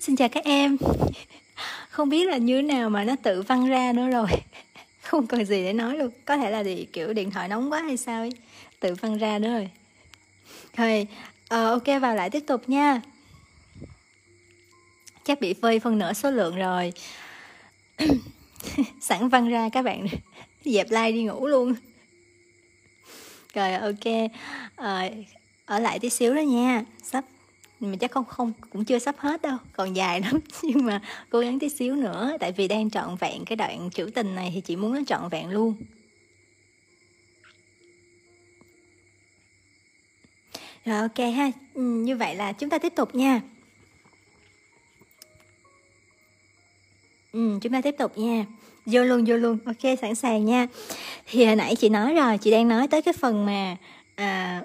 xin chào các em. Không biết là như thế nào mà nó tự văng ra nữa rồi. Không còn gì để nói luôn. Có thể là thì kiểu điện thoại nóng quá hay sao ấy. Tự văng ra nữa rồi. Thôi uh, ờ, ok vào lại tiếp tục nha. Chắc bị phơi phân nửa số lượng rồi. Sẵn văng ra các bạn. Dẹp like đi ngủ luôn. Rồi ok. À, ở lại tí xíu đó nha. Sắp mà chắc không không cũng chưa sắp hết đâu còn dài lắm. Nhưng mà cố gắng tí xíu nữa tại vì đang trọn vẹn cái đoạn trữ tình này thì chị muốn nó trọn vẹn luôn. Rồi ok ha. Ừ, như vậy là chúng ta tiếp tục nha. Ừ, chúng ta tiếp tục nha. Vô luôn vô luôn. Ok sẵn sàng nha. Thì hồi nãy chị nói rồi chị đang nói tới cái phần mà à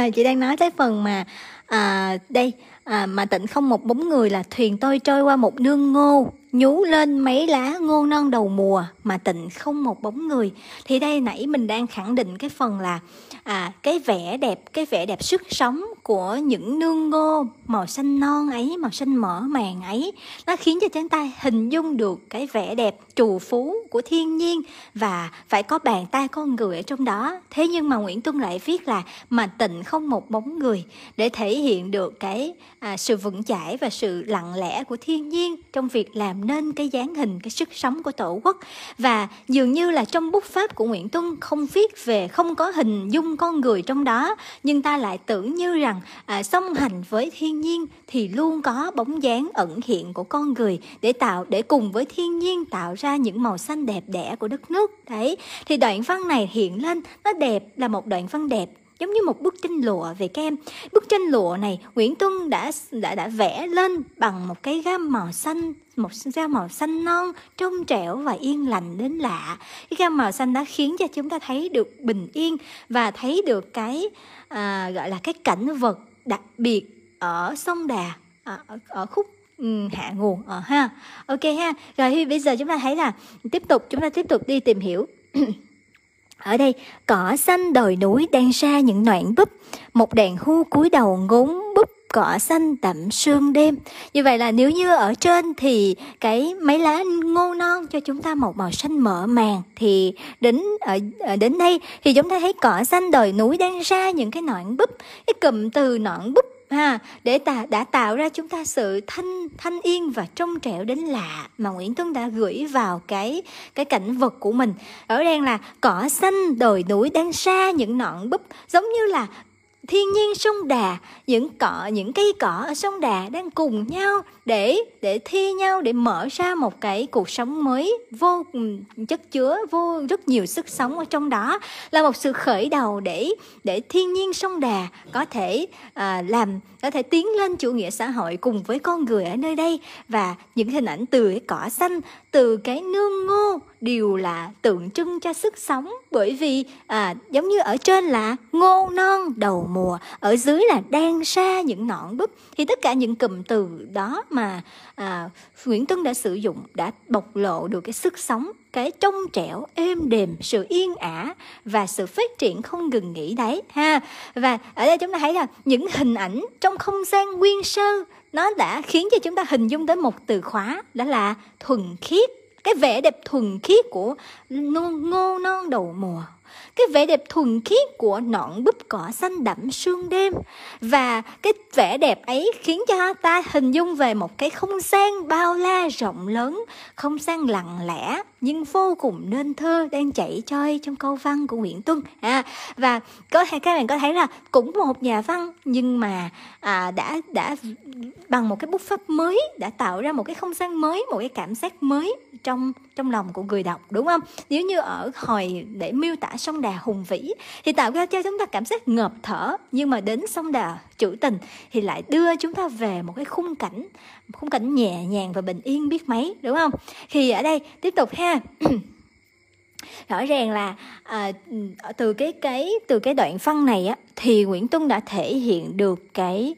rồi chị đang nói tới phần mà à, đây à, mà tịnh không một bóng người là thuyền tôi trôi qua một nương ngô nhú lên mấy lá ngô non đầu mùa mà tịnh không một bóng người. Thì đây nãy mình đang khẳng định cái phần là à, cái vẻ đẹp cái vẻ đẹp sức sống của những nương ngô màu xanh non ấy màu xanh mỡ màng ấy. Nó khiến cho chúng ta hình dung được cái vẻ đẹp trù phú của thiên nhiên và phải có bàn tay con người ở trong đó. Thế nhưng mà nguyễn tuân lại viết là mà tịnh không một bóng người để thể hiện được cái à, sự vững chãi và sự lặng lẽ của thiên nhiên trong việc làm nên cái dáng hình cái sức sống của tổ quốc. Và dường như là trong bút pháp của nguyễn tuân không viết về không có hình dung con người trong đó nhưng ta lại tưởng như rằng à, song hành với thiên nhiên thì luôn có bóng dáng ẩn hiện của con người để tạo để cùng với thiên nhiên tạo ra những màu xanh đẹp đẽ của đất nước. Đấy thì đoạn văn này hiện lên nó đẹp là một đoạn văn đẹp giống như một bức tranh lụa về các em. Bức tranh lụa này Nguyễn Tuân đã đã đã vẽ lên bằng một cái gam màu xanh một gam màu xanh non trong trẻo và yên lành đến lạ. Cái gam màu xanh đã khiến cho chúng ta thấy được bình yên và thấy được cái à, gọi là cái cảnh vật đặc biệt ở sông Đà à, ở, ở khúc ừ, hạ nguồn ở ờ, ha. Ok ha. Rồi thì bây giờ chúng ta thấy là tiếp tục chúng ta tiếp tục đi tìm hiểu. Ở đây, cỏ xanh đồi núi đang ra những noạn búp, một đàn hưu cúi đầu ngốn búp cỏ xanh tẩm sương đêm. Như vậy là nếu như ở trên thì cái mấy lá ngô non cho chúng ta một màu xanh mở màng thì đến ở, ở đến đây thì chúng ta thấy cỏ xanh đồi núi đang ra những cái nọn búp. Cái cụm từ nọn búp ha, để ta, đã tạo ra chúng ta sự thanh thanh yên và trong trẻo đến lạ mà Nguyễn Tuấn đã gửi vào cái cái cảnh vật của mình. Ở đây là cỏ xanh đồi núi đang xa những nọn búp, giống như là thiên nhiên sông đà những cỏ những cây cỏ ở sông đà đang cùng nhau để để thi nhau để mở ra một cái cuộc sống mới vô chất chứa vô rất nhiều sức sống ở trong đó. Là một sự khởi đầu để để thiên nhiên sông đà có thể à, làm có thể tiến lên chủ nghĩa xã hội cùng với con người ở nơi đây. Và những hình ảnh từ cái cỏ xanh từ cái nương ngô đều là tượng trưng cho sức sống. Bởi vì à, giống như ở trên là ngô non đầu mùa ở dưới là đang xa những ngọn búp. Thì tất cả những cụm từ đó mà à, Nguyễn Tuân đã sử dụng đã bộc lộ được cái sức sống cái trong trẻo êm đềm sự yên ả và sự phát triển không ngừng nghỉ đấy ha. Và ở đây chúng ta thấy là những hình ảnh trong không gian nguyên sơ nó đã khiến cho chúng ta hình dung tới một từ khóa đó là thuần khiết. Cái vẻ đẹp thuần khiết của ngô, non đầu mùa cái vẻ đẹp thuần khiết của nọn búp cỏ xanh đậm sương đêm. Và cái vẻ đẹp ấy khiến cho ta hình dung về một cái không gian bao la rộng lớn không gian lặng lẽ nhưng vô cùng nên thơ đang chảy trôi trong câu văn của Nguyễn Tuân. À, và có thể các bạn có thấy là cũng một nhà văn nhưng mà à, đã đã bằng một cái bút pháp mới đã tạo ra một cái không gian mới một cái cảm giác mới trong trong lòng của người đọc đúng không? Nếu như ở hồi để miêu tả sông đà hùng vĩ thì tạo ra cho chúng ta cảm giác ngợp thở. Nhưng mà đến sông đà trữ tình thì lại đưa chúng ta về một cái khung cảnh khung cảnh nhẹ nhàng và bình yên biết mấy, đúng không? Thì ở đây tiếp tục ha. rõ ràng là à, từ cái cái từ cái đoạn văn này á thì Nguyễn Tuân đã thể hiện được cái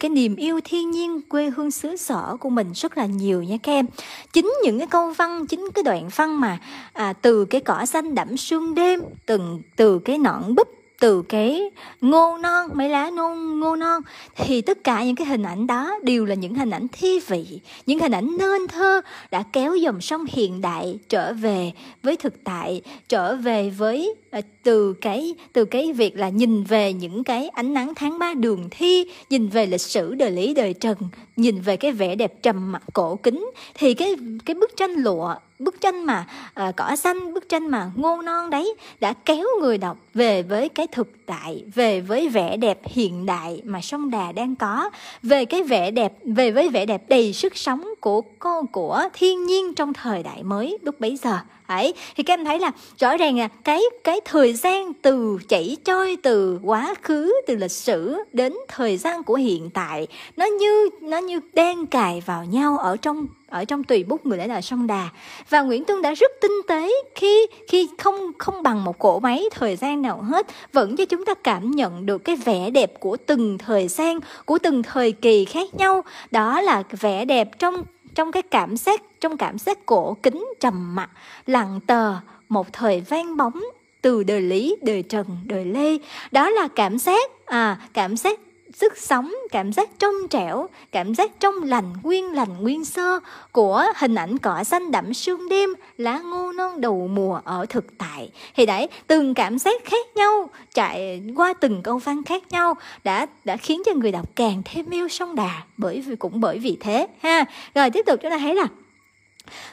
cái niềm yêu thiên nhiên quê hương xứ sở của mình rất là nhiều nha các em chính những cái câu văn chính cái đoạn văn mà à, từ cái cỏ xanh đẫm sương đêm từng từ cái nõn búp từ cái ngô non, mấy lá non ngô non. Thì tất cả những cái hình ảnh đó đều là những hình ảnh thi vị, những hình ảnh nên thơ đã kéo dòng sông hiện đại trở về với thực tại, trở về với Ờ, từ cái từ cái việc là nhìn về những cái ánh nắng tháng ba đường thi nhìn về lịch sử đời lý đời trần nhìn về cái vẻ đẹp trầm mặc cổ kính thì cái cái bức tranh lụa bức tranh mà uh, cỏ xanh bức tranh mà ngô non đấy đã kéo người đọc về với cái thực tại về với vẻ đẹp hiện đại mà sông đà đang có về cái vẻ đẹp về với vẻ đẹp đầy sức sống của con của thiên nhiên trong thời đại mới lúc bấy giờ ấy, thì các em thấy là rõ ràng là cái cái thời gian từ chảy trôi từ quá khứ, từ lịch sử đến thời gian của hiện tại, nó như nó như đen cài vào nhau ở trong ở trong tùy bút người để là sông đà. Và nguyễn tuân đã rất tinh tế khi khi không không bằng một cỗ máy thời gian nào hết, vẫn cho chúng ta cảm nhận được cái vẻ đẹp của từng thời gian, của từng thời kỳ khác nhau. Đó là vẻ đẹp trong trong cái cảm giác, trong cảm giác cổ kính trầm mặc, lặng tờ, một thời vang bóng từ đời lý, đời trần, đời lê. Đó là cảm giác à cảm giác sức sống cảm giác trong trẻo cảm giác trong lành nguyên lành nguyên sơ của hình ảnh cỏ xanh đậm sương đêm lá ngô non đầu mùa ở thực tại. Thì đấy từng cảm giác khác nhau chạy qua từng câu văn khác nhau đã đã khiến cho người đọc càng thêm yêu sông đà bởi vì cũng bởi vì thế ha. Rồi tiếp tục chúng ta thấy là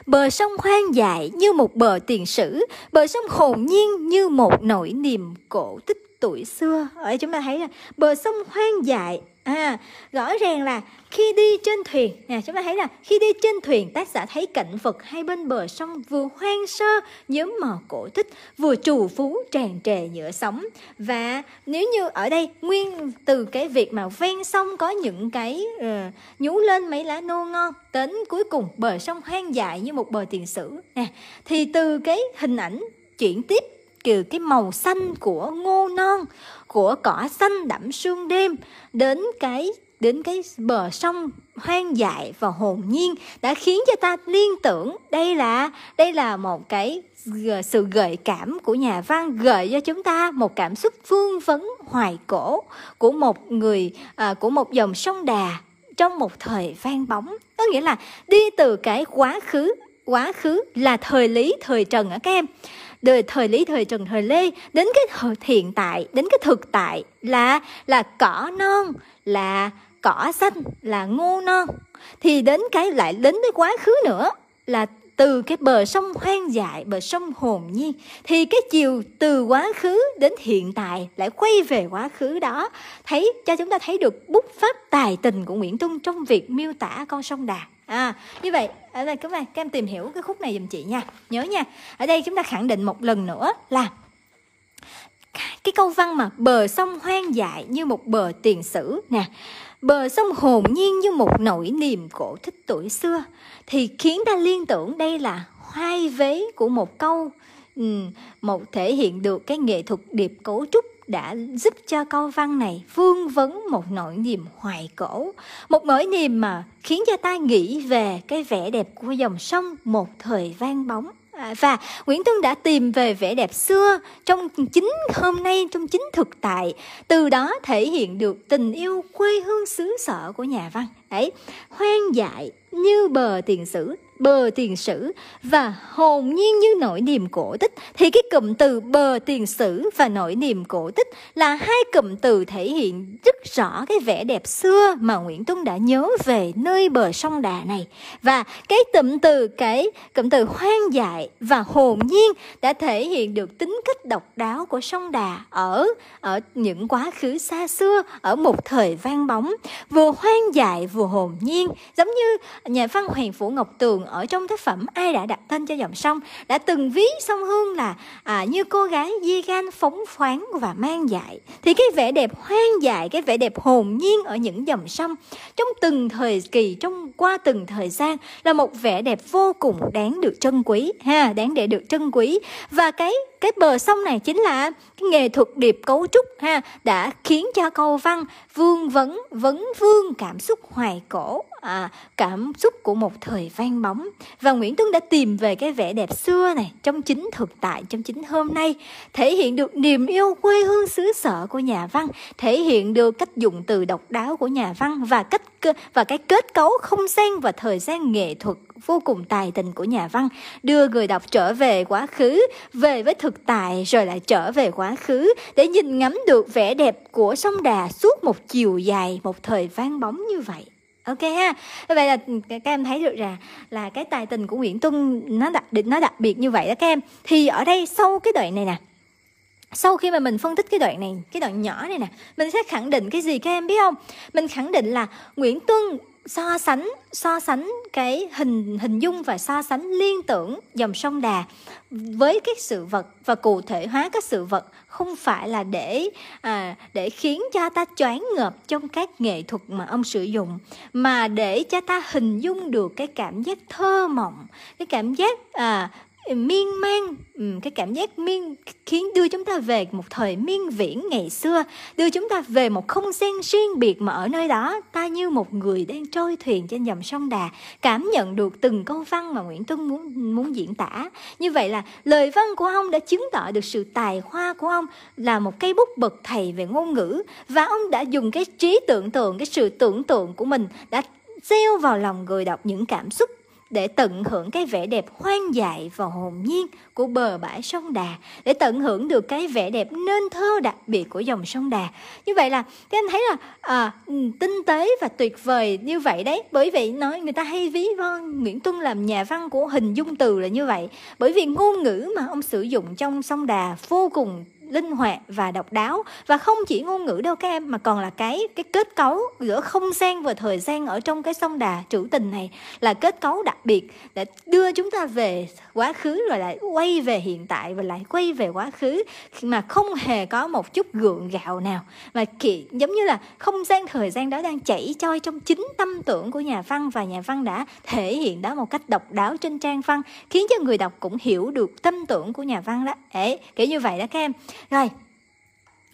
Bờ sông hoang dại như một bờ tiền sử, bờ sông hồn nhiên như một nỗi niềm cổ tích tuổi xưa. Ở chúng ta thấy là bờ sông hoang dại. À rõ ràng là khi đi trên thuyền. Nè chúng ta thấy là khi đi trên thuyền tác giả thấy cảnh vật hai bên bờ sông vừa hoang sơ nhóm mò cổ tích vừa trù phú tràn trề nhựa sóng và nếu như ở đây nguyên từ cái việc mà ven sông có những cái uh, nhú lên mấy lá nô ngon đến cuối cùng bờ sông hoang dại như một bờ tiền sử. Nè thì từ cái hình ảnh chuyển tiếp từ cái màu xanh của ngô non của cỏ xanh đậm sương đêm đến cái đến cái bờ sông hoang dại và hồn nhiên đã khiến cho ta liên tưởng đây là đây là một cái sự gợi cảm của nhà văn gợi cho chúng ta một cảm xúc vương vấn hoài cổ của một người à, của một dòng sông đà trong một thời vang bóng. Có nghĩa là đi từ cái quá khứ quá khứ là thời lý thời trần ở các em đời thời lý thời trần thời lê, đến cái thời hiện tại, đến cái thực tại là là cỏ non, là cỏ xanh, là ngô non. Thì đến cái lại đến cái quá khứ nữa, là từ cái bờ sông hoang dại, bờ sông hồn nhiên, thì cái chiều từ quá khứ đến hiện tại lại quay về quá khứ đó. Thấy, cho chúng ta thấy được bút pháp tài tình của Nguyễn Tung trong việc miêu tả con sông Đà à như vậy à, ở đây các bạn, các em tìm hiểu cái khúc này giùm chị nha. Nhớ nha. Ở đây chúng ta khẳng định một lần nữa là cái câu văn mà bờ sông hoang dại như một bờ tiền sử nè, bờ sông hồn nhiên như một nỗi niềm cổ tích tuổi xưa, thì khiến ta liên tưởng đây là hoai vế của một câu một thể hiện được cái nghệ thuật điệp cấu trúc đã giúp cho câu văn này vương vấn một nỗi niềm hoài cổ một nỗi niềm mà khiến cho ta nghĩ về cái vẻ đẹp của dòng sông một thời vang bóng. À, và Nguyễn Tuân đã tìm về vẻ đẹp xưa trong chính hôm nay trong chính thực tại từ đó thể hiện được tình yêu quê hương xứ sở của nhà văn. Ấy hoang dại như bờ tiền sử bờ tiền sử. Và hồn nhiên như nỗi niềm cổ tích, thì cái cụm từ bờ tiền sử và nỗi niềm cổ tích là hai cụm từ thể hiện rất rõ cái vẻ đẹp xưa mà Nguyễn Tuân đã nhớ về nơi bờ sông Đà này. Và cái cụm từ, cái cụm từ hoang dại và hồn nhiên đã thể hiện được tính cách độc đáo của sông Đà ở ở những quá khứ xa xưa, ở một thời vang bóng, vừa hoang dại vừa hồn nhiên. Giống như nhà văn Hoàng Phủ Ngọc Tường ở trong tác phẩm ai đã đặt tên cho dòng sông đã từng ví sông Hương là à, như cô gái di gan phóng khoáng và mang dại. Thì cái vẻ đẹp hoang dại cái vẻ đẹp hồn nhiên ở những dòng sông trong từng thời kỳ trong qua từng thời gian là một vẻ đẹp vô cùng đáng được trân quý ha đáng để được trân quý. Và cái cái bờ sông này chính là cái nghệ thuật điệp cấu trúc ha đã khiến cho câu văn vương vấn vấn vương cảm xúc hoài cổ à, cảm xúc của một thời vang bóng. Và Nguyễn Tuấn đã tìm về cái vẻ đẹp xưa này trong chính thực tại trong chính hôm nay. Thể hiện được niềm yêu quê hương xứ sở của nhà văn thể hiện được cách dùng từ độc đáo của nhà văn và cách và cái kết cấu không gian và thời gian nghệ thuật vô cùng tài tình của nhà văn. Đưa người đọc trở về quá khứ về với thực tại rồi lại trở về quá khứ để nhìn ngắm được vẻ đẹp của sông đà suốt một chiều dài một thời vang bóng như vậy ok ha. Vậy là ừ, các em thấy được rằng là cái tài tình của Nguyễn Tuân nó đặc định nó đặc biệt như vậy đó các em. Thì ở đây sau cái đoạn này nè, sau khi mà mình phân tích cái đoạn này, cái đoạn nhỏ này nè, mình sẽ khẳng định cái gì các em biết không? Mình khẳng định là Nguyễn Tuân so sánh so sánh cái hình hình dung và so sánh liên tưởng dòng sông Đà với các sự vật và cụ thể hóa các sự vật không phải là để à, để khiến cho ta choáng ngợp trong các nghệ thuật mà ông sử dụng mà để cho ta hình dung được cái cảm giác thơ mộng cái cảm giác à, miên man ừ, cái cảm giác miên khiến đưa chúng ta về một thời miên viễn ngày xưa, đưa chúng ta về một không gian riêng biệt mà ở nơi đó, ta như một người đang trôi thuyền trên dòng sông đà, cảm nhận được từng câu văn mà nguyễn tuân muốn muốn diễn tả. Như vậy là lời văn của ông đã chứng tỏ được sự tài hoa của ông là một cây bút bậc thầy về ngôn ngữ, và ông đã dùng cái trí tưởng tượng, cái sự tưởng tượng của mình đã gieo vào lòng người đọc những cảm xúc để tận hưởng cái vẻ đẹp hoang dại và hồn nhiên của bờ bãi sông Đà, để tận hưởng được cái vẻ đẹp nên thơ đặc biệt của dòng sông Đà. Như vậy là các anh thấy là à, ừ, tinh tế và tuyệt vời như vậy đấy. Bởi vậy nói người ta hay ví von Nguyễn Tuân làm nhà văn của hình dung từ là như vậy. Bởi vì ngôn ngữ mà ông sử dụng trong sông Đà vô cùng linh hoạt và độc đáo. Và không chỉ ngôn ngữ đâu các em mà còn là cái cái kết cấu giữa không gian và thời gian ở trong cái sông đà trữ tình này là kết cấu đặc biệt để đưa chúng ta về quá khứ rồi lại quay về hiện tại và lại quay về quá khứ mà không hề có một chút gượng gạo nào. Mà kỳ giống như là không gian thời gian đó đang chảy trôi trong chính tâm tưởng của nhà văn và nhà văn đã thể hiện đó một cách độc đáo trên trang văn khiến cho người đọc cũng hiểu được tâm tưởng của nhà văn đó. Ê, kiểu như vậy đó các em rồi.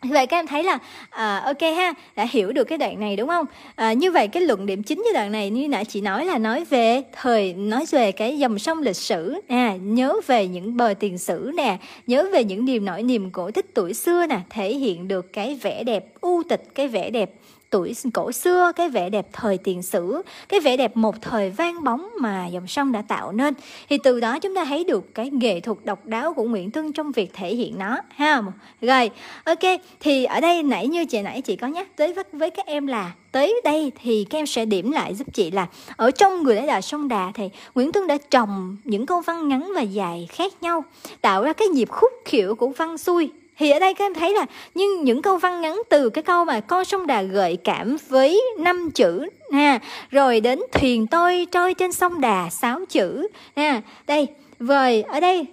Vậy các em thấy là à, ok ha đã hiểu được cái đoạn này đúng không? À, như vậy cái luận điểm chính của đoạn này như nãy chị nói là nói về thời nói về cái dòng sông lịch sử. À, nhớ về những bờ tiền sử nè nhớ về những niềm nỗi niềm cổ tích tuổi xưa nè thể hiện được cái vẻ đẹp u tịch cái vẻ đẹp tuổi cổ xưa cái vẻ đẹp thời tiền sử cái vẻ đẹp một thời vang bóng mà dòng sông đã tạo nên. Thì từ đó chúng ta thấy được cái nghệ thuật độc đáo của Nguyễn Tuân trong việc thể hiện nó ha? Rồi ok thì ở đây nãy như chị nãy chị có nhắc tới với, với các em là tới đây thì các em sẽ điểm lại giúp chị là ở trong người lãnh đạo sông đà thì Nguyễn Tuân đã trồng những câu văn ngắn và dài khác nhau tạo ra cái nhịp khúc khỉu của văn xuôi thì ở đây các em thấy là nhưng những câu văn ngắn từ cái câu mà con sông đà gợi cảm với năm chữ ha, rồi đến thuyền tôi trôi trên sông đà sáu chữ ha. Đây, rồi ở đây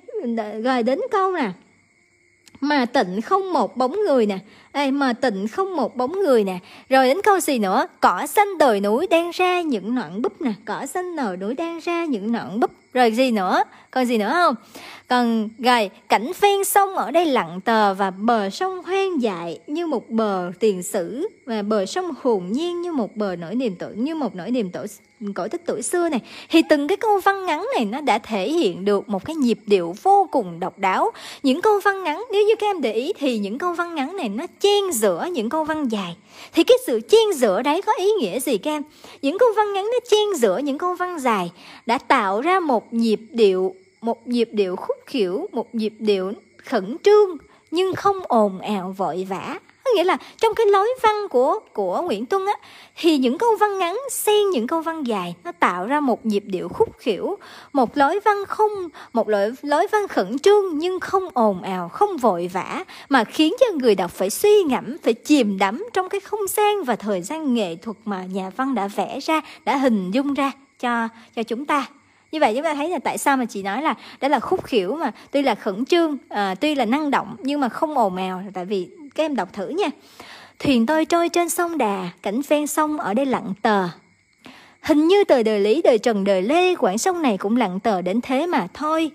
rồi đến câu nè, mà tịnh không một bóng người nè. Đây, mà tịnh không một bóng người nè. Rồi đến câu gì nữa? Cỏ xanh đồi núi đang ra những nọn búp nè. Cỏ xanh đồi núi đang ra những nọn búp rồi gì nữa? Còn gì nữa không? Còn rồi cảnh ven sông ở đây lặng tờ và bờ sông hoang dại như một bờ tiền sử và bờ sông hồn nhiên như một bờ nỗi niềm tuổi như một nỗi niềm tuổi cổ tích tuổi xưa này. Thì từng cái câu văn ngắn này nó đã thể hiện được một cái nhịp điệu vô cùng độc đáo. Những câu văn ngắn, nếu như các em để ý thì những câu văn ngắn này nó chen giữa những câu văn dài. Thì cái sự chen giữa đấy có ý nghĩa gì các em? Những câu văn ngắn nó chen giữa những câu văn dài đã tạo ra một nhịp điệu, một nhịp điệu khúc khỉu một nhịp điệu khẩn trương, nhưng không ồn ào vội vã. Có nghĩa là trong cái lối văn của của Nguyễn Tuân á, thì những câu văn ngắn xen những câu văn dài, nó tạo ra một nhịp điệu khúc khỉu một lối văn không, một lối lối văn khẩn trương nhưng không ồn ào, không vội vã, mà khiến cho người đọc phải suy ngẫm, phải chìm đắm trong cái không gian và thời gian nghệ thuật mà nhà văn đã vẽ ra, đã hình dung ra cho cho chúng ta như vậy chúng ta thấy là tại sao mà chị nói là đó là khúc khỉu mà tuy là khẩn trương à, tuy là năng động nhưng mà không ồn ào tại vì các em đọc thử nha. Thuyền tôi trôi trên sông đà cảnh ven sông ở đây lặng tờ. Hình như từ đời lý đời trần đời lê quãng sông này cũng lặng tờ đến thế mà thôi.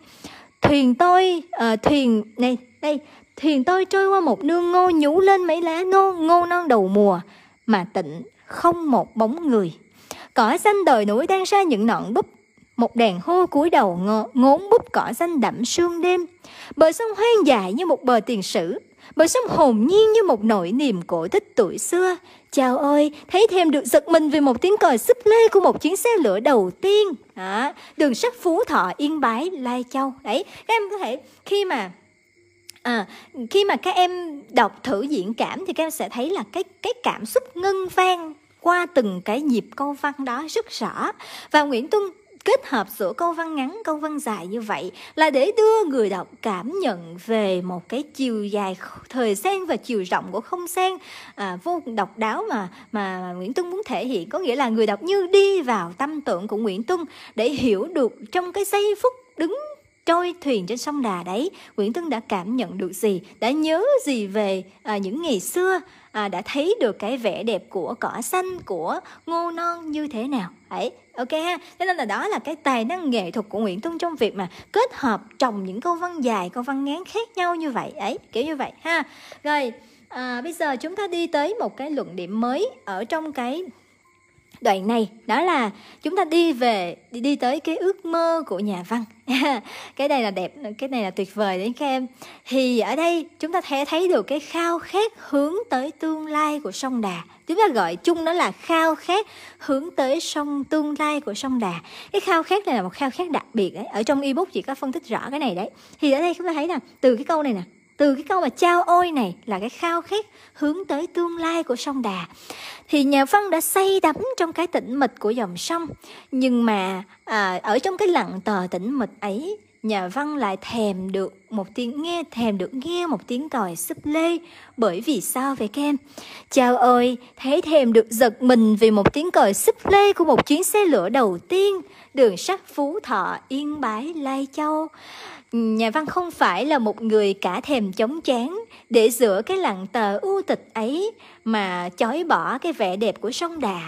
Thuyền tôi à, thuyền này đây thuyền tôi trôi qua một nương ngô nhú lên mấy lá ngô ngô non đầu mùa mà tịnh không một bóng người. Cỏ xanh đồi núi đang ra những nọn búp một đèn hô cúi đầu ngó, ngốn búp cỏ xanh đậm sương đêm. Bờ sông hoang dài như một bờ tiền sử. Bờ sông hồn nhiên như một nỗi niềm cổ tích tuổi xưa. Chào ơi thấy thêm được giật mình vì một tiếng còi xích lê của một chuyến xe lửa đầu tiên. À, đường sắt phú thọ yên bái lai châu. Đấy các em có thể khi mà À, khi mà các em đọc thử diễn cảm thì các em sẽ thấy là cái cái cảm xúc ngân vang qua từng cái nhịp câu văn đó rất rõ. Và Nguyễn Tuân kết hợp giữa câu văn ngắn câu văn dài như vậy là để đưa người đọc cảm nhận về một cái chiều dài thời gian và chiều rộng của không gian. À, vô độc đáo mà mà Nguyễn Tuân muốn thể hiện có nghĩa là người đọc như đi vào tâm tưởng của Nguyễn Tuân để hiểu được trong cái giây phút đứng trôi thuyền trên sông Đà đấy Nguyễn Tuân đã cảm nhận được gì đã nhớ gì về à, những ngày xưa à, đã thấy được cái vẻ đẹp của cỏ xanh của ngô non như thế nào. Ấy ok ha. Cho nên là đó là cái tài năng nghệ thuật của Nguyễn Tuân trong việc mà kết hợp trồng những câu văn dài câu văn ngắn khác nhau như vậy. Ấy kiểu như vậy ha. Rồi à, bây giờ chúng ta đi tới một cái luận điểm mới ở trong cái đoạn này, đó là chúng ta đi về, đi đi tới cái ước mơ của nhà văn. Cái này là đẹp, cái này là tuyệt vời đấy các em. Thì ở đây chúng ta thể thấy được cái khao khát hướng tới tương lai của sông đà. Chúng ta gọi chung nó là khao khát hướng tới sông, tương lai của sông đà. Cái khao khát này là một khao khát đặc biệt đấy. Ở trong ebook chị có phân tích rõ cái này đấy. Thì ở đây chúng ta thấy nè, từ cái câu này nè từ cái câu mà trao ôi này là cái khao khát hướng tới tương lai của sông Đà. Thì nhà văn đã say đắm trong cái tĩnh mịch của dòng sông. Nhưng mà à, ở trong cái lặng tờ tĩnh mịch ấy nhà văn lại thèm được một tiếng nghe thèm được nghe một tiếng còi súp lê. Bởi vì sao vậy các em? Chào ơi thấy thèm được giật mình vì một tiếng còi súp lê của một chuyến xe lửa đầu tiên. Đường sắt phú thọ yên bái lai châu nhà văn không phải là một người cả thèm chống chán để giữa cái lặng tờ u tịch ấy mà chói bỏ cái vẻ đẹp của sông đà.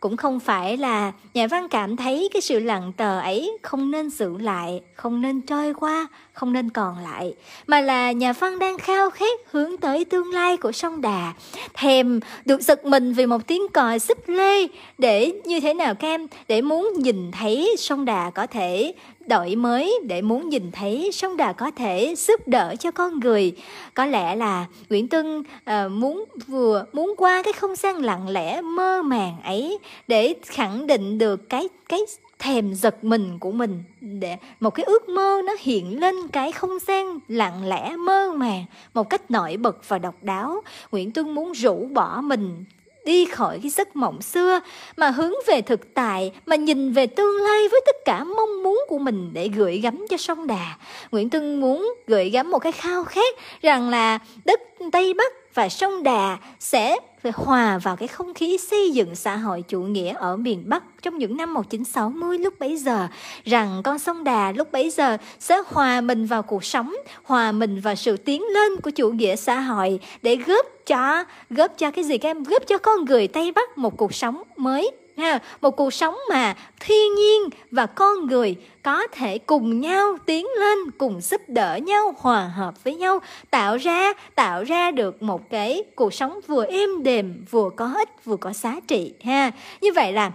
Cũng không phải là nhà văn cảm thấy cái sự lặng tờ ấy không nên giữ lại, không nên trôi qua, không nên còn lại, mà là nhà văn đang khao khát hướng tới tương lai của sông đà, thèm được giật mình vì một tiếng còi xích lê để như thế nào kem để muốn nhìn thấy sông đà có thể đổi mới để muốn nhìn thấy sông Đà có thể giúp đỡ cho con người. Có lẽ là Nguyễn Tuân uh, muốn vừa muốn qua cái không gian lặng lẽ mơ màng ấy để khẳng định được cái cái thèm giật mình của mình để một cái ước mơ nó hiện lên cái không gian lặng lẽ mơ màng một cách nổi bật và độc đáo Nguyễn Tuân muốn rũ bỏ mình đi khỏi cái giấc mộng xưa, mà hướng về thực tại, mà nhìn về tương lai với tất cả mong muốn của mình để gửi gắm cho sông Đà. Nguyễn Tuân muốn gửi gắm một cái khao khát rằng là đất Tây Bắc và sông Đà sẽ phải hòa vào cái không khí xây dựng xã hội chủ nghĩa ở miền Bắc trong những năm 1960 lúc bấy giờ. Rằng con sông Đà lúc bấy giờ sẽ hòa mình vào cuộc sống, hòa mình vào sự tiến lên của chủ nghĩa xã hội để góp cho góp cho cái gì các em? Góp cho con người Tây Bắc một cuộc sống mới ha. Một cuộc sống mà thiên nhiên và con người có thể cùng nhau tiến lên cùng giúp đỡ nhau hòa hợp với nhau tạo ra tạo ra được một cái cuộc sống vừa êm đềm vừa có ích vừa có giá trị ha. Như vậy là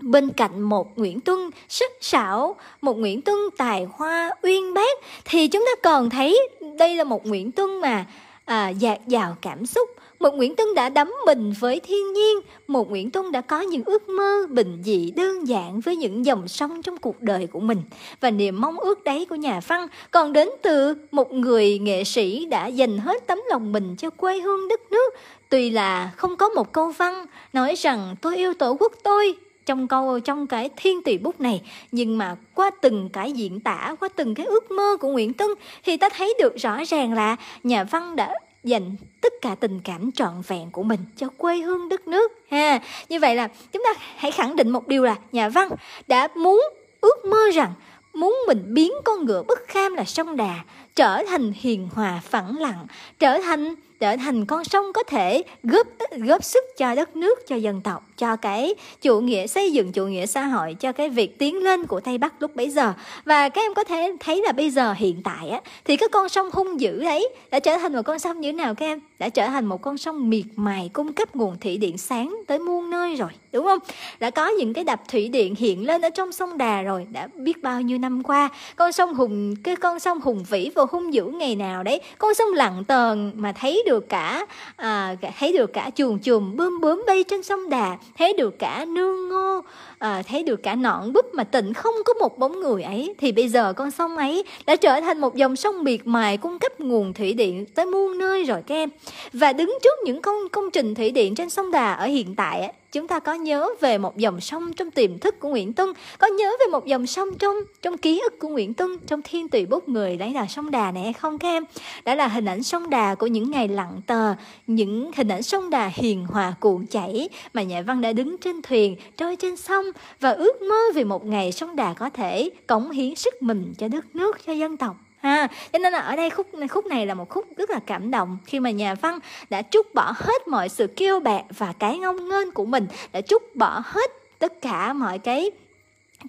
Bên cạnh một Nguyễn Tuân sắc sảo, một Nguyễn Tuân tài hoa uyên bác thì chúng ta còn thấy đây là một Nguyễn Tuân mà à, dạt dào cảm xúc, một Nguyễn Tuân đã đắm mình với thiên nhiên, một Nguyễn Tuân đã có những ước mơ bình dị đơn giản với những dòng sông trong cuộc đời của mình. Và niềm mong ước đấy của nhà văn còn đến từ một người nghệ sĩ đã dành hết tấm lòng mình cho quê hương đất nước. Tuy là không có một câu văn nói rằng tôi yêu tổ quốc tôi, trong câu trong cái thiên tùy bút này nhưng mà qua từng cái diễn tả qua từng cái ước mơ của Nguyễn Tuân thì ta thấy được rõ ràng là nhà văn đã dành tất cả tình cảm trọn vẹn của mình cho quê hương đất nước, ha. Như vậy là chúng ta hãy khẳng định một điều là nhà văn đã muốn ước mơ rằng muốn mình biến con ngựa bất kham là sông đà trở thành hiền hòa phẳng lặng, trở thành trở thành con sông có thể góp góp sức cho đất nước, cho dân tộc, cho cái chủ nghĩa, xây dựng chủ nghĩa xã hội, cho cái việc tiến lên của tây bắc lúc bấy giờ. Và các em có thể thấy là bây giờ hiện tại á, thì cái con sông hung dữ đấy đã trở thành một con sông như thế nào các em? Đã trở thành một con sông miệt mài cung cấp nguồn thủy điện sáng tới muôn nơi rồi, đúng không? Đã có những cái đập thủy điện hiện lên ở trong sông đà rồi, đã biết bao nhiêu năm qua. Con sông hùng, cái con sông hùng vĩ và hung dữ ngày nào đấy, con sông lặng tờn mà thấy được cả à, thấy được cả chuồn chuồn bướm bướm bay trên sông đà thấy được cả nương ngô à, thấy được cả nọn búp mà tịnh không có một bóng người ấy thì bây giờ con sông ấy đã trở thành một dòng sông miệt mài cung cấp nguồn thủy điện tới muôn nơi rồi các em. Và đứng trước những công công trình thủy điện trên sông Đà ở hiện tại chúng ta có nhớ về một dòng sông trong tiềm thức của Nguyễn Tuân có nhớ về một dòng sông trong trong ký ức của Nguyễn Tuân trong thiên tùy bút người đấy là sông Đà này hay không các em? Đó là hình ảnh sông Đà của những ngày lặng tờ những hình ảnh sông Đà hiền hòa cuộn chảy mà nhà văn đã đứng trên thuyền trôi trên sông và ước mơ về một ngày sông Đà có thể cống hiến sức mình cho đất nước, cho dân tộc. Ha, cho nên là ở đây khúc khúc này là một khúc rất là cảm động khi mà nhà văn đã trút bỏ hết mọi sự kiêu bạc và cái ngông nghênh của mình, đã trút bỏ hết tất cả mọi cái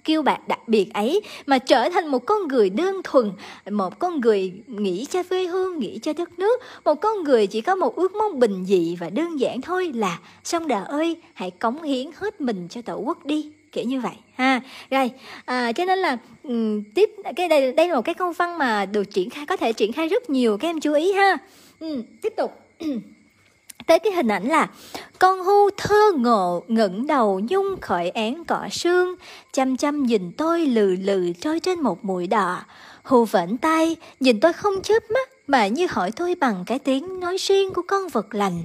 kiêu bạc đặc biệt ấy mà trở thành một con người đơn thuần một con người nghĩ cho quê hương nghĩ cho đất nước. Một con người chỉ có một ước mong bình dị và đơn giản thôi là sông đà ơi hãy cống hiến hết mình cho tổ quốc đi. Kiểu như vậy ha. Rồi à, cho nên là um, tiếp cái đây đây là một cái câu văn mà được triển khai có thể triển khai rất nhiều các em chú ý ha. Ừ, tiếp tục. tới cái hình ảnh là con hu thơ ngộ ngẩng đầu nhung khỏi án cỏ sương, chăm chăm nhìn tôi lừ lừ trôi trên một mũi đỏ. Hù vẫn tay, nhìn tôi không chớp mắt mà như hỏi tôi bằng cái tiếng nói riêng của con vật lành.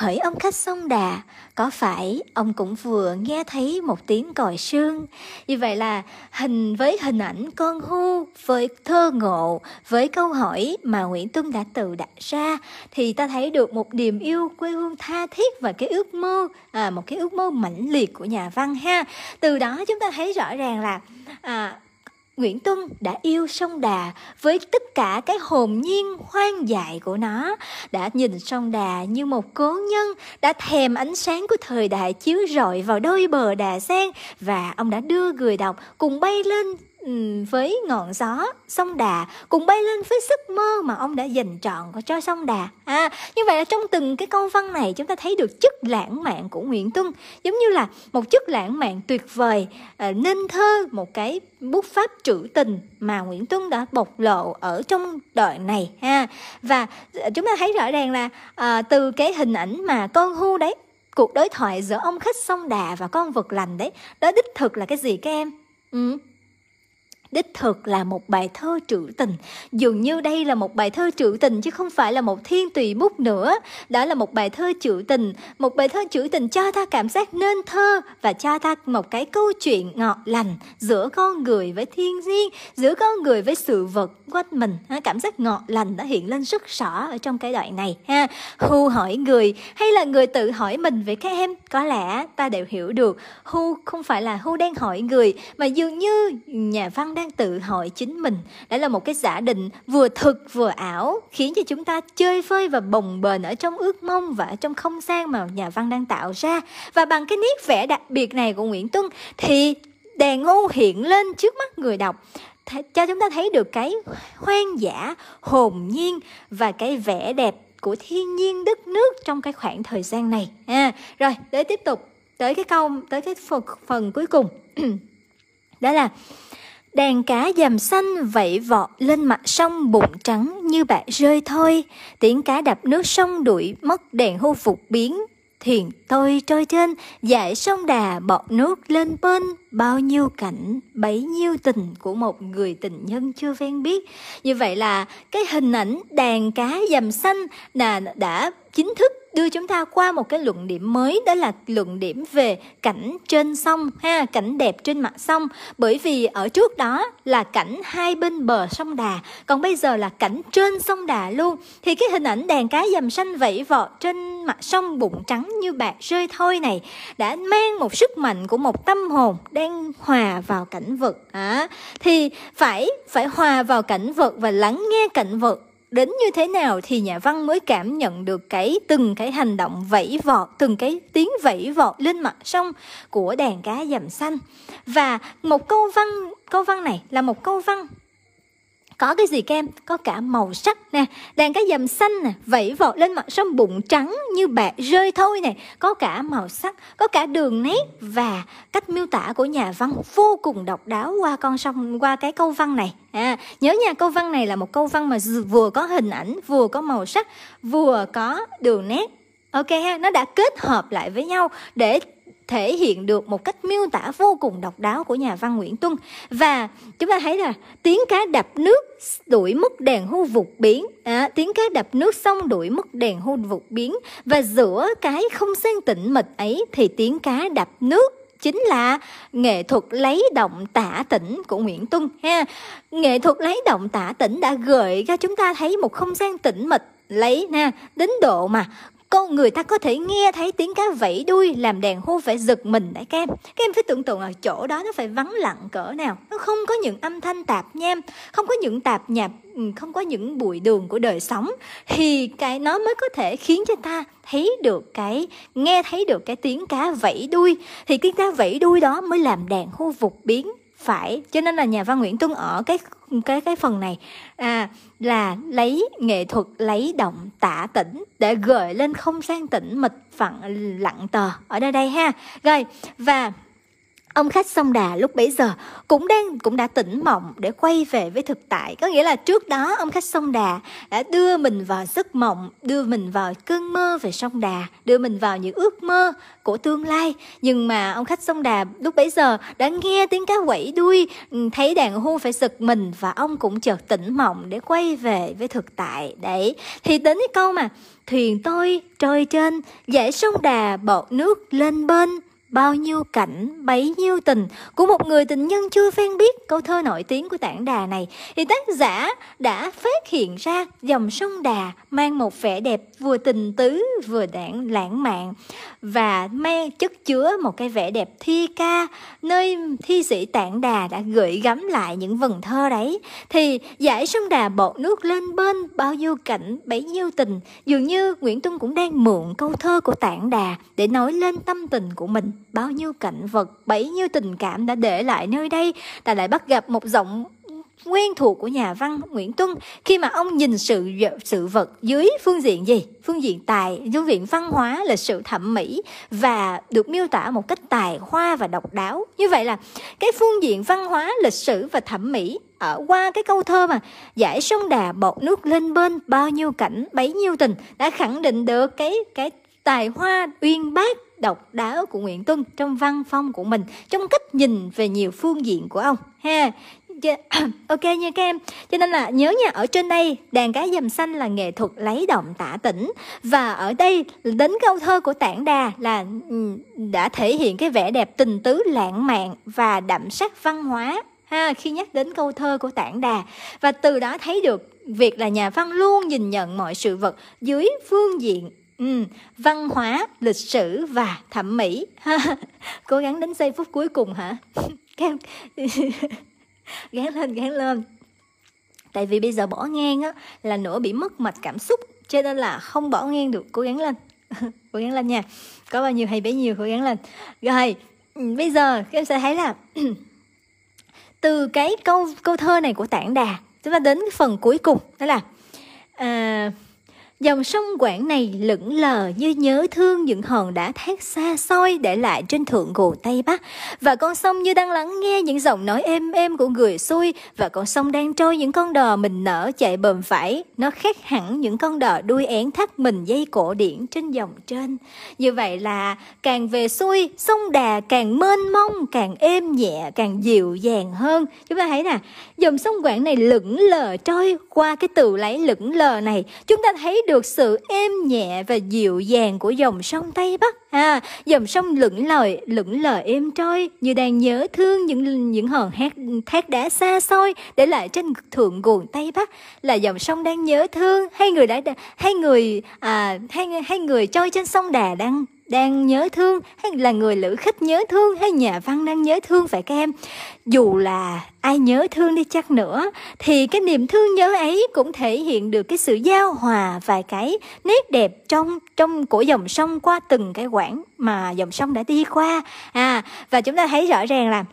Hỡi ông khách sông đà, có phải ông cũng vừa nghe thấy một tiếng còi sương? Như vậy là hình với hình ảnh con hu, với thơ ngộ, với câu hỏi mà Nguyễn Tuân đã tự đặt ra, thì ta thấy được một niềm yêu quê hương tha thiết và cái ước mơ, à, một cái ước mơ mãnh liệt của nhà văn ha. Từ đó chúng ta thấy rõ ràng là à, Nguyễn Tuân đã yêu sông Đà với tất cả cái hồn nhiên hoang dại của nó, đã nhìn sông Đà như một cố nhân, đã thèm ánh sáng của thời đại chiếu rọi vào đôi bờ đà sen và ông đã đưa người đọc cùng bay lên Ừ, với ngọn gió sông Đà cùng bay lên với giấc mơ mà ông đã dành trọn cho sông Đà. À, như vậy là trong từng cái câu văn này chúng ta thấy được chất lãng mạn của Nguyễn Tuân giống như là một chất lãng mạn tuyệt vời à, nên thơ một cái bút pháp trữ tình mà Nguyễn Tuân đã bộc lộ ở trong đoạn này ha. Và à, chúng ta thấy rõ ràng là à, từ cái hình ảnh mà con hưu đấy cuộc đối thoại giữa ông khách sông Đà và con vật lành đấy đó đích thực là cái gì các em? Ừ Đích thực là một bài thơ trữ tình, dường như đây là một bài thơ trữ tình chứ không phải là một thiên tùy bút nữa. Đó là một bài thơ trữ tình, một bài thơ trữ tình cho ta cảm giác nên thơ và cho ta một cái câu chuyện ngọt lành giữa con người với thiên nhiên, giữa con người với sự vật quanh mình. Cảm giác ngọt lành đã hiện lên rất rõ ở trong cái đoạn này. ha Hu hỏi người hay là người tự hỏi mình về các em? Có lẽ ta đều hiểu được Hu không phải là Hu đang hỏi người mà dường như nhà văn đang tự hỏi chính mình. Đã là một cái giả định vừa thực vừa ảo khiến cho chúng ta chơi vơi và bồng bềnh ở trong ước mong và ở trong không gian mà nhà văn đang tạo ra. Và bằng cái nét vẽ đặc biệt này của Nguyễn Tuân thì đèn ngô hiện lên trước mắt người đọc cho chúng ta thấy được cái hoang dã hồn nhiên và cái vẻ đẹp của thiên nhiên đất nước trong cái khoảng thời gian này. À, rồi để tiếp tục tới cái câu tới cái phần, phần cuối cùng. Đó là Đàn cá dầm xanh vẫy vọt lên mặt sông bụng trắng như bạc rơi thôi. Tiếng cá đập nước sông đuổi mất đèn hô phục biến. Thuyền tôi trôi trên, dải sông đà bọt nước lên bên, bao nhiêu cảnh, bấy nhiêu tình của một người tình nhân chưa ven biết. Như vậy là cái hình ảnh đàn cá dầm xanh là đã chính thức đưa chúng ta qua một cái luận điểm mới đó là luận điểm về cảnh trên sông ha cảnh đẹp trên mặt sông. Bởi vì ở trước đó là cảnh hai bên bờ sông Đà còn bây giờ là cảnh trên sông Đà luôn. Thì cái hình ảnh đàn cá dầm xanh vẫy vọt trên mặt sông bụng trắng như bạc rơi thôi này đã mang một sức mạnh của một tâm hồn đang hòa vào cảnh vật. À, thì phải phải hòa vào cảnh vật và lắng nghe cảnh vật đến như thế nào thì nhà văn mới cảm nhận được cái từng cái hành động vẫy vọt, từng cái tiếng vẫy vọt lên mặt sông của đàn cá dầm xanh. Và một câu văn câu văn này là một câu văn có cái gì kem có cả màu sắc nè, đàn cá dầm xanh nè, vẫy vọt lên mặt sông bụng trắng như bạc rơi thôi nè. Có cả màu sắc, có cả đường nét và cách miêu tả của nhà văn vô cùng độc đáo qua con sông, qua cái câu văn này. À nhớ nha, câu văn này là một câu văn mà vừa có hình ảnh, vừa có màu sắc, vừa có đường nét. Ok ha, nó đã kết hợp lại với nhau để thể hiện được một cách miêu tả vô cùng độc đáo của nhà văn Nguyễn Tuân. Và chúng ta thấy là tiếng cá đập nước đuổi mất đèn hưu vụt biến à, tiếng cá đập nước xong đuổi mất đèn hưu vụt biến và giữa cái không gian tĩnh mịch ấy thì tiếng cá đập nước chính là nghệ thuật lấy động tả tỉnh của Nguyễn Tuân ha. Nghệ thuật lấy động tả tỉnh đã gợi cho chúng ta thấy một không gian tĩnh mịch lấy nha đến độ mà con người ta có thể nghe thấy tiếng cá vẫy đuôi làm đèn hô phải giật mình đấy, các em. Các em phải tưởng tượng ở chỗ đó nó phải vắng lặng cỡ nào. Nó không có những âm thanh tạp nham, không có những tạp nhạp ừ, không có những bụi đường của đời sống, thì cái nó mới có thể khiến cho ta thấy được cái, nghe thấy được cái tiếng cá vẫy đuôi. Thì tiếng cá vẫy đuôi đó mới làm đèn hô vụt biến phải, cho nên là nhà văn Nguyễn Tuân ở cái cái cái phần này à là lấy nghệ thuật, lấy động, tả tỉnh để gợi lên không gian tĩnh mịch phẳng, lặng tờ ở đây đây ha. Rồi, và Ông khách sông Đà lúc bấy giờ cũng đang cũng đã tỉnh mộng để quay về với thực tại. Có nghĩa là trước đó ông khách sông Đà đã đưa mình vào giấc mộng, đưa mình vào cơn mơ về sông Đà, đưa mình vào những ước mơ của tương lai. Nhưng mà ông khách sông Đà lúc bấy giờ đã nghe tiếng cá quẩy đuôi, ừ, thấy đàn hưu phải giật mình và ông cũng chợt tỉnh mộng để quay về với thực tại. Đấy, thì đến cái câu mà thuyền tôi trôi trên dãy sông Đà bọt nước lên bên bao nhiêu cảnh, bấy nhiêu tình của một người tình nhân chưa phen biết. Câu thơ nổi tiếng của tảng đà này. Thì tác giả đã phát hiện ra dòng sông đà mang một vẻ đẹp vừa tình tứ, vừa đảng lãng mạn. Và mang chất chứa một cái vẻ đẹp thi ca nơi thi sĩ tảng đà đã gửi gắm lại những vần thơ đấy. Thì giải sông đà bọt nước lên bên, bao nhiêu cảnh, bấy nhiêu tình. Dường như nguyễn tuân cũng đang mượn câu thơ của tảng đà để nói lên tâm tình của mình bao nhiêu cảnh vật bấy nhiêu tình cảm đã để lại nơi đây ta lại bắt gặp một giọng quen thuộc của nhà văn Nguyễn Tuân khi mà ông nhìn sự sự vật dưới phương diện gì? Phương diện tài, phương diện văn hóa, lịch sử thẩm mỹ và được miêu tả một cách tài hoa và độc đáo. Như vậy là cái phương diện văn hóa, lịch sử và thẩm mỹ ở qua cái câu thơ mà giải sông đà bọt nước lên bên bao nhiêu cảnh bấy nhiêu tình đã khẳng định được cái cái tài hoa uyên bác độc đáo của Nguyễn Tuân trong văn phong của mình, trong cách nhìn về nhiều phương diện của ông. Ha, dạ, ok nha các em. Cho nên là nhớ nha ở trên đây đàn cá dầm xanh là nghệ thuật lấy động tả tỉnh. Và ở đây đến câu thơ của tảng đà là ừ, đã thể hiện cái vẻ đẹp tình tứ lãng mạn và đậm sắc văn hóa. Ha khi nhắc đến câu thơ của tảng đà. Và từ đó thấy được việc là nhà văn luôn nhìn nhận mọi sự vật dưới phương diện Ừ, văn hóa, lịch sử và thẩm mỹ. Cố gắng đến giây phút cuối cùng hả? Các gán lên, gán lên. Tại vì bây giờ bỏ ngang á là nửa bị mất mạch cảm xúc, cho nên là không bỏ ngang được, cố gắng lên. cố gắng lên nha. Có bao nhiêu hay bấy nhiêu cố gắng lên. Rồi, ừ, bây giờ các em sẽ thấy là từ cái câu câu thơ này của Tản Đà, chúng ta đến cái phần cuối cùng đó là à, Dòng sông Quảng này lững lờ như nhớ thương những hòn đá thác xa xôi để lại trên thượng nguồn Tây Bắc. Và con sông như đang lắng nghe những giọng nói êm êm của người xuôi và con sông đang trôi những con đò mình nở chạy bờm phải. Nó khác hẳn những con đò đuôi én thắt mình dây cổ điển trên dòng trên. Như vậy là càng về xuôi, sông Đà càng mênh mông, càng êm nhẹ, càng dịu dàng hơn. Chúng ta thấy nè, dòng sông Quảng này lững lờ trôi qua cái từ lấy lững lờ này. Chúng ta thấy được sự êm nhẹ và dịu dàng của dòng sông Tây Bắc. À, dòng sông lững lời, lững lờ êm trôi. Như đang nhớ thương những những hòn hát thác đá xa xôi để lại trên thượng nguồn Tây Bắc. Là dòng sông đang nhớ thương. Hay người đã hay người à hay hay người trôi trên sông Đà đang đang nhớ thương hay là người lữ khách nhớ thương hay nhà văn đang nhớ thương phải các em? Dù là ai nhớ thương đi chắc nữa, thì cái niềm thương nhớ ấy cũng thể hiện được cái sự giao hòa và cái nét đẹp trong trong của dòng sông qua từng cái quãng mà dòng sông đã đi qua. À và chúng ta thấy rõ ràng là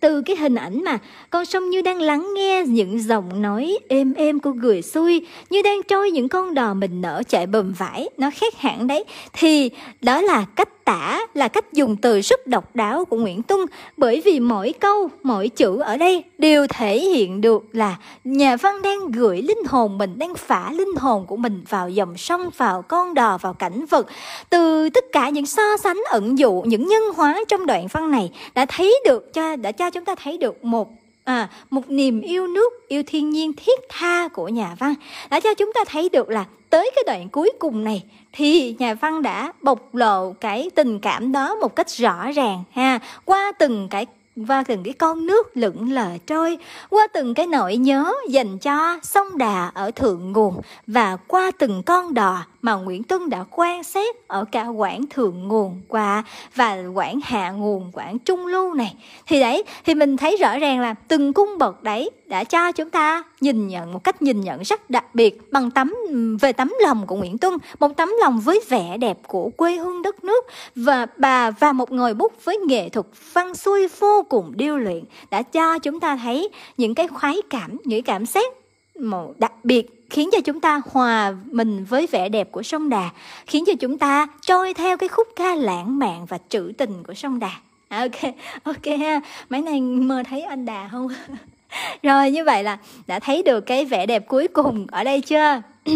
từ cái hình ảnh mà con sông như đang lắng nghe những giọng nói êm êm của người xuôi như đang trôi những con đò mình nở chạy bầm vải nó khác hẳn đấy. Thì đó là cách tả là cách dùng từ rất độc đáo của Nguyễn Tuân bởi vì mỗi câu, mỗi chữ ở đây đều thể hiện được là nhà văn đang gửi linh hồn mình, đang phả linh hồn của mình vào dòng sông, vào con đò, vào cảnh vật. Từ tất cả những so sánh ẩn dụ, những nhân hóa trong đoạn văn này đã thấy được cho đã cho chúng ta thấy được một à, một niềm yêu nước yêu thiên nhiên thiết tha của nhà văn đã cho chúng ta thấy được là tới cái đoạn cuối cùng này thì nhà văn đã bộc lộ cái tình cảm đó một cách rõ ràng ha. Qua từng cái qua từng cái con nước lững lờ trôi, qua từng cái nỗi nhớ dành cho sông Đà ở thượng nguồn và qua từng con đò mà Nguyễn Tuân đã quan sát ở cả quãng thượng nguồn qua và quãng hạ nguồn, quãng trung lưu này. Thì đấy, thì mình thấy rõ ràng là từng cung bậc đấy đã cho chúng ta nhìn nhận một cách nhìn nhận rất đặc biệt bằng tấm về tấm lòng của Nguyễn Tuân, một tấm lòng với vẻ đẹp của quê hương đất nước và bà và một ngòi bút với nghệ thuật văn xuôi vô cùng điêu luyện đã cho chúng ta thấy những cái khoái cảm, những cảm giác một đặc biệt khiến cho chúng ta hòa mình với vẻ đẹp của sông Đà, khiến cho chúng ta trôi theo cái khúc ca lãng mạn và trữ tình của sông Đà. À, ok, ok ha. Mấy này mơ thấy anh Đà không? Rồi như vậy là đã thấy được cái vẻ đẹp cuối cùng ở đây chưa?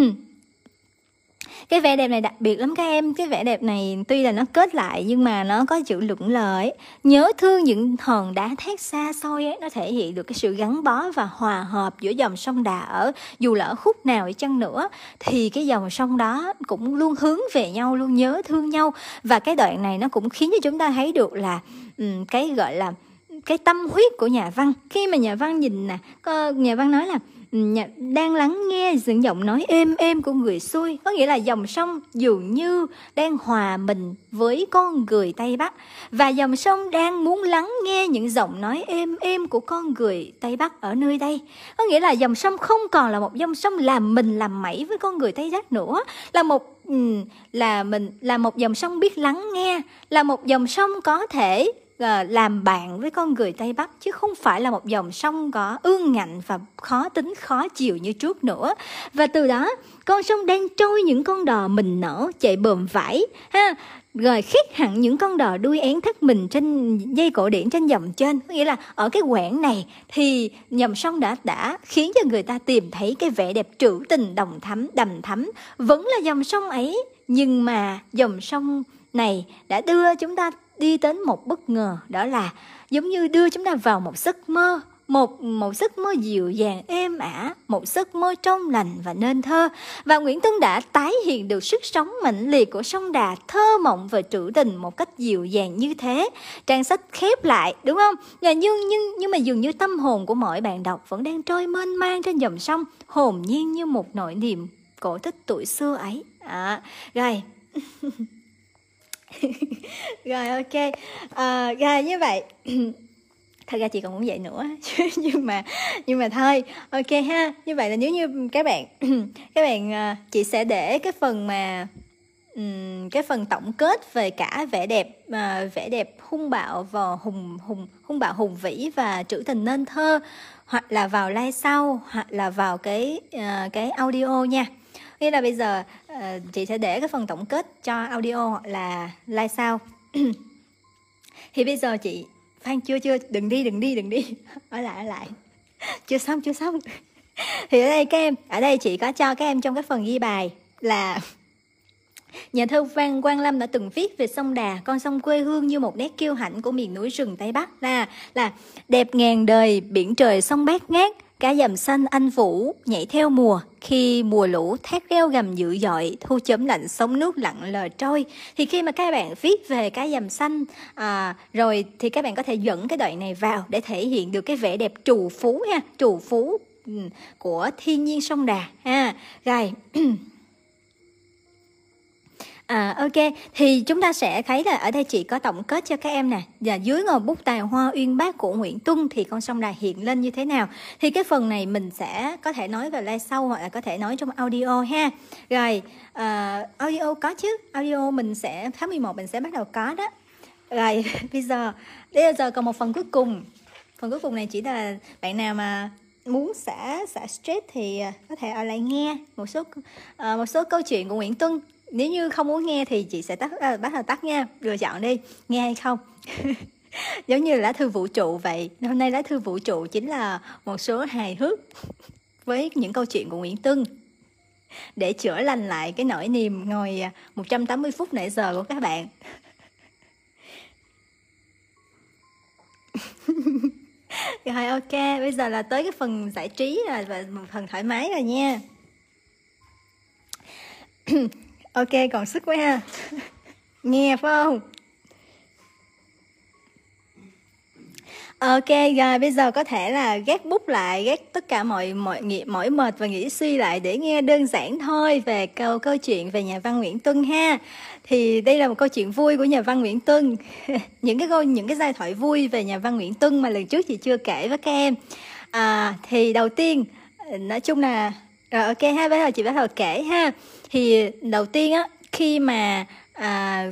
cái vẻ đẹp này đặc biệt lắm các em. Cái vẻ đẹp này tuy là nó kết lại nhưng mà nó có chữ lưỡng lờ ấy nhớ thương những hòn đá thét xa xôi ấy nó thể hiện được cái sự gắn bó và hòa hợp giữa dòng sông đà ở dù là ở khúc nào đi chăng nữa. Thì cái dòng sông đó cũng luôn hướng về nhau luôn nhớ thương nhau. Và cái đoạn này nó cũng khiến cho chúng ta thấy được là um, cái gọi là cái tâm huyết của nhà văn. Khi mà nhà văn nhìn nè nhà văn nói là Dạ, đang lắng nghe những giọng nói êm êm của người xuôi có nghĩa là dòng sông dường như đang hòa mình với con người tây bắc. Và dòng sông đang muốn lắng nghe những giọng nói êm êm của con người tây bắc ở nơi đây. Có nghĩa là dòng sông không còn là một dòng sông làm mình làm mẩy với con người tây bắc nữa. Là một là mình, là một dòng sông biết lắng nghe, là một dòng sông có thể Ờ, làm bạn với con người Tây Bắc chứ không phải là một dòng sông có ương ngạnh và khó tính, khó chịu như trước nữa. Và từ đó, con sông đang trôi những con đò mình nở, chạy bờm vải ha, rồi khít hẳn những con đò đuôi én thắt mình trên dây cổ điển trên dòng trên. Có nghĩa là ở cái quãng này thì dòng sông đã đã khiến cho người ta tìm thấy cái vẻ đẹp trữ tình, đồng thắm, đầm thắm. Vẫn là dòng sông ấy, nhưng mà dòng sông này đã đưa chúng ta đi đến một bất ngờ đó là giống như đưa chúng ta vào một giấc mơ một một giấc mơ dịu dàng êm ả một giấc mơ trong lành và nên thơ. Và Nguyễn Tuân đã tái hiện được sức sống mãnh liệt của sông Đà thơ mộng và trữ tình một cách dịu dàng như thế. Trang sách khép lại đúng không? Và nhưng nhưng nhưng mà dường như tâm hồn của mỗi bạn đọc vẫn đang trôi mênh mang trên dòng sông hồn nhiên như một nỗi niềm cổ tích tuổi xưa ấy. À, rồi. rồi ok. À, rồi như vậy. Thật ra chị còn muốn dạy nữa nhưng mà nhưng mà thôi. Ok ha như vậy là nếu như các bạn các bạn ờ, chị sẽ để cái phần mà um, cái phần tổng kết về cả vẻ đẹp uh, vẻ đẹp hung bạo và hùng hùng hung bạo hùng vĩ và trữ tình nên thơ hoặc là vào like sau hoặc là vào cái uh, cái audio nha nghĩa là bây giờ uh, chị sẽ để cái phần tổng kết cho audio hoặc là live sao? Thì bây giờ chị Phan chưa chưa đừng đi đừng đi đừng đi. Ở lại ở lại. Chưa xong chưa xong. Thì ở đây các em ở đây chị có cho các em trong cái phần ghi bài là Nhà thơ Văn Quang Lâm đã từng viết về sông Đà, con sông quê hương như một nét kiêu hãnh của miền núi rừng Tây Bắc. Là là đẹp ngàn đời, biển trời sông bát ngát, cá dầm xanh anh vũ nhảy theo mùa. Khi mùa lũ thác reo gầm dữ dội thu chấm lạnh sóng nước lặng lờ trôi. Thì khi mà các bạn viết về cá dầm xanh à, rồi thì các bạn có thể dẫn cái đoạn này vào để thể hiện được cái vẻ đẹp trù phú ha trù phú ừ, của thiên nhiên sông đà ha. Rồi À, ok, thì chúng ta sẽ thấy là ở đây chị có tổng kết cho các em nè. Và dưới ngòi bút tài hoa uyên bác của Nguyễn Tuân thì con sông Đà hiện lên như thế nào? Thì cái phần này mình sẽ có thể nói vào live sau hoặc là có thể nói trong audio ha. Rồi, uh, audio có chứ, audio mình sẽ, tháng 11 mình sẽ bắt đầu có đó. Rồi, bây giờ, bây giờ còn một phần cuối cùng. Phần cuối cùng này chỉ là bạn nào mà muốn xả xả stress thì ờ, có thể ở lại nghe một số uh, một số câu chuyện của Nguyễn Tuân nếu như không muốn nghe thì chị sẽ tắt à, bắt đầu tắt nha. Lựa chọn đi nghe hay không? Giống như lá thư vũ trụ vậy. Hôm nay lá thư vũ trụ chính là một số hài hước với những câu chuyện của Nguyễn Tưng để chữa lành lại cái nỗi niềm ngồi à, 180 phút nãy giờ của các bạn. Rồi ok bây giờ là tới cái phần giải trí rồi và một phần thoải mái rồi nha. ok, còn sức quá ha nghe, phải không Ok, rồi bây giờ có thể là gác bút lại, gác tất cả mọi mọi nghiệp mỏi mệt và nghĩ suy lại để nghe đơn giản thôi về câu câu chuyện về nhà văn Nguyễn Tuân ha. Thì đây là một câu chuyện vui của nhà văn Nguyễn Tuân. những cái câu, những cái giai thoại vui về nhà văn Nguyễn Tuân mà lần trước chị chưa kể với các em. À thì đầu tiên, nói chung là, rồi ok ha bây giờ chị bắt đầu kể ha thì đầu tiên á khi mà à,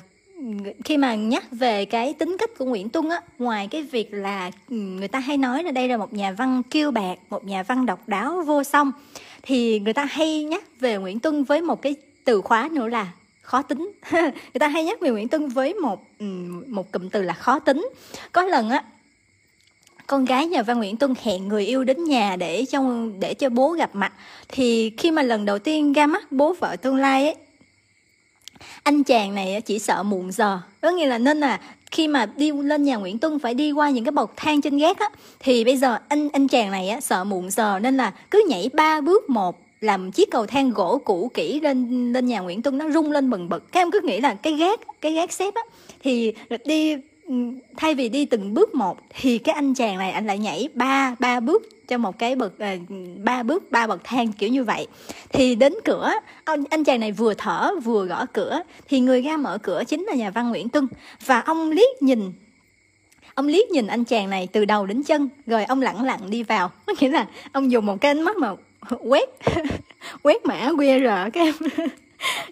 khi mà nhắc về cái tính cách của Nguyễn Tuân á ngoài cái việc là ừ, người ta hay nói là đây là một nhà văn kiêu bạc một nhà văn độc đáo vô song thì người ta hay nhắc về Nguyễn Tuân với một cái từ khóa nữa là khó tính. Người ta hay nhắc về Nguyễn Tuân với một ừ, một cụm từ là khó tính. Có lần á con gái nhà văn Nguyễn Tuân hẹn người yêu đến nhà để cho để cho bố gặp mặt. Thì khi mà lần đầu tiên ra mắt bố vợ tương lai ấy, anh chàng này chỉ sợ muộn giờ. Có nghĩa là nên là khi mà đi lên nhà Nguyễn Tuân phải đi qua những cái bậc thang trên gác á, thì bây giờ anh anh chàng này á sợ muộn giờ, nên là cứ nhảy ba bước một, làm chiếc cầu thang gỗ cũ kỹ lên lên nhà Nguyễn Tuân, nó rung lên bần bật. Các em cứ nghĩ là cái gác cái gác xếp á, thì đi thay vì đi từng bước một thì cái anh chàng này anh lại nhảy ba ba bước cho một cái bậc ờ, ba bước, ba bậc thang kiểu như vậy. Thì đến cửa, ông, anh chàng này vừa thở, vừa gõ cửa, thì người ra mở cửa chính là nhà văn Nguyễn Tuân. Và ông liếc nhìn, ông liếc nhìn anh chàng này từ đầu đến chân, rồi ông lặng lặng đi vào. Có nghĩa là ông dùng một cái ánh mắt mà quét quét mã QR các em.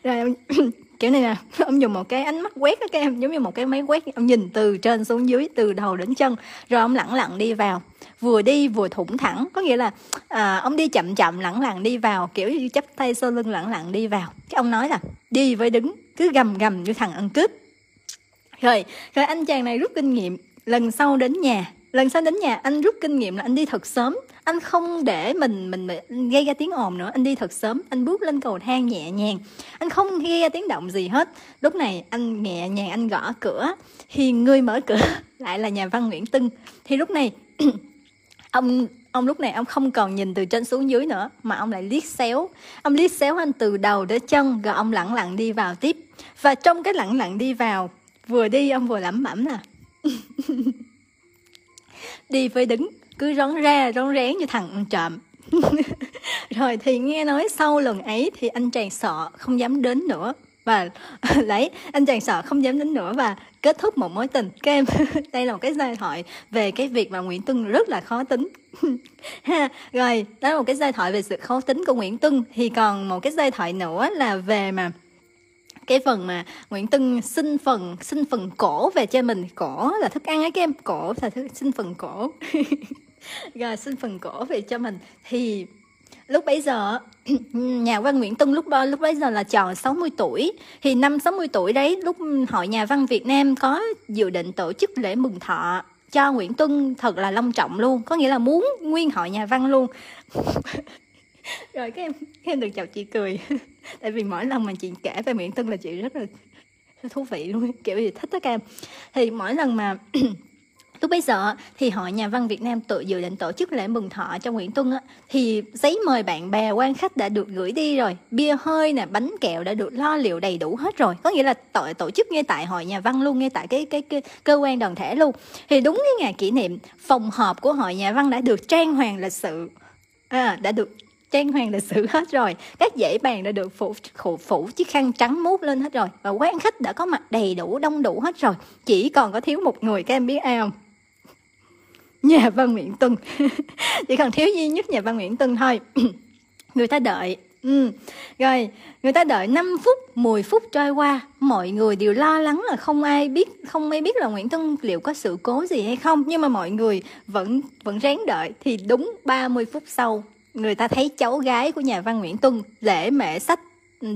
Rồi ông kiểu này nè ông dùng một cái ánh mắt quét đó các em giống như một cái máy quét ông nhìn từ trên xuống dưới từ đầu đến chân rồi ông lẳng lặng đi vào. Vừa đi vừa thủng thẳng có nghĩa là à, ông đi chậm chậm lẳng lặng đi vào kiểu như chắp tay sau lưng lẳng lặng đi vào. Cái ông nói là đi với đứng cứ gầm gầm như thằng ăn cướp. Rồi rồi anh chàng này rút kinh nghiệm lần sau đến nhà lần sau đến nhà, anh rút kinh nghiệm là anh đi thật sớm. Anh không để mình mình gây ra tiếng ồn nữa. Anh đi thật sớm. Anh bước lên cầu thang nhẹ nhàng. Anh không gây ra tiếng động gì hết. Lúc này anh nhẹ nhàng, anh gõ cửa. Thì người mở cửa lại là nhà văn nguyễn tưng thì lúc này ông ông lúc này ông không còn nhìn từ trên xuống dưới nữa, mà ông lại liếc xéo. Ông liếc xéo anh từ đầu đến chân, rồi ông lẳng lặng đi vào tiếp. Và trong cái lẳng lặng đi vào, vừa đi ông vừa lẩm bẩm là đi phải đứng, cứ rón ra rón rén như thằng ăn trộm. Rồi thì nghe nói sau lần ấy thì anh chàng sợ không dám đến nữa và lấy, anh chàng sợ không dám đến nữa và kết thúc một mối tình kem. Đây là một cái giai thoại về cái việc mà Nguyễn Tuân rất là khó tính. Ha, rồi, đó là một cái giai thoại về sự khó tính của Nguyễn Tuân. Thì còn một cái giai thoại nữa là về mà cái phần mà Nguyễn Tân xin phần xin phần cổ về cho mình. Cổ là thức ăn ấy các em. Cổ là thức, xin phần cổ. Rồi, xin phần cổ về cho mình. Thì lúc bấy giờ, nhà văn Nguyễn Tân lúc đó, lúc bấy giờ là tròn 60 tuổi. Thì năm 60 tuổi đấy, lúc hội nhà văn Việt Nam có dự định tổ chức lễ mừng thọ cho Nguyễn Tuân thật là long trọng luôn. Có nghĩa là muốn nguyên hội nhà văn luôn. rồi các em các em đừng chào chị cười. Tại vì mỗi lần mà chị kể về Nguyễn Tuân là chị rất là thú vị luôn kiểu gì thích đó các em. Thì mỗi lần mà lúc bây giờ thì hội nhà văn Việt Nam tự dự định tổ chức lễ mừng thọ cho Nguyễn Tuân á, thì giấy mời bạn bè quan khách đã được gửi đi rồi. Bia hơi nè bánh kẹo đã được lo liệu đầy đủ hết rồi. Có nghĩa là tổ, tổ chức ngay tại hội nhà văn luôn ngay tại cái cái, cái cơ quan đoàn thể luôn. Thì đúng cái ngày kỷ niệm phòng họp của hội nhà văn đã được trang hoàng lịch sự. À, đã được trang hoàng lịch sử hết rồi. Các dãy bàn đã được phủ phủ, phủ chiếc khăn trắng mút lên hết rồi. Và quan khách đã có mặt đầy đủ đông đủ hết rồi. Chỉ còn có thiếu một người các em biết ai không? Nhà văn Nguyễn Tuân. Chỉ còn thiếu duy nhất nhà văn Nguyễn Tuân thôi. Người ta đợi Ừ. Rồi, người ta đợi 5 phút, 10 phút trôi qua, mọi người đều lo lắng là không ai biết, không ai biết là Nguyễn tân liệu có sự cố gì hay không, nhưng mà mọi người vẫn vẫn ráng đợi. Thì đúng 30 phút sau, người ta thấy cháu gái của nhà văn Nguyễn Tuân lễ mẹ sách ừ,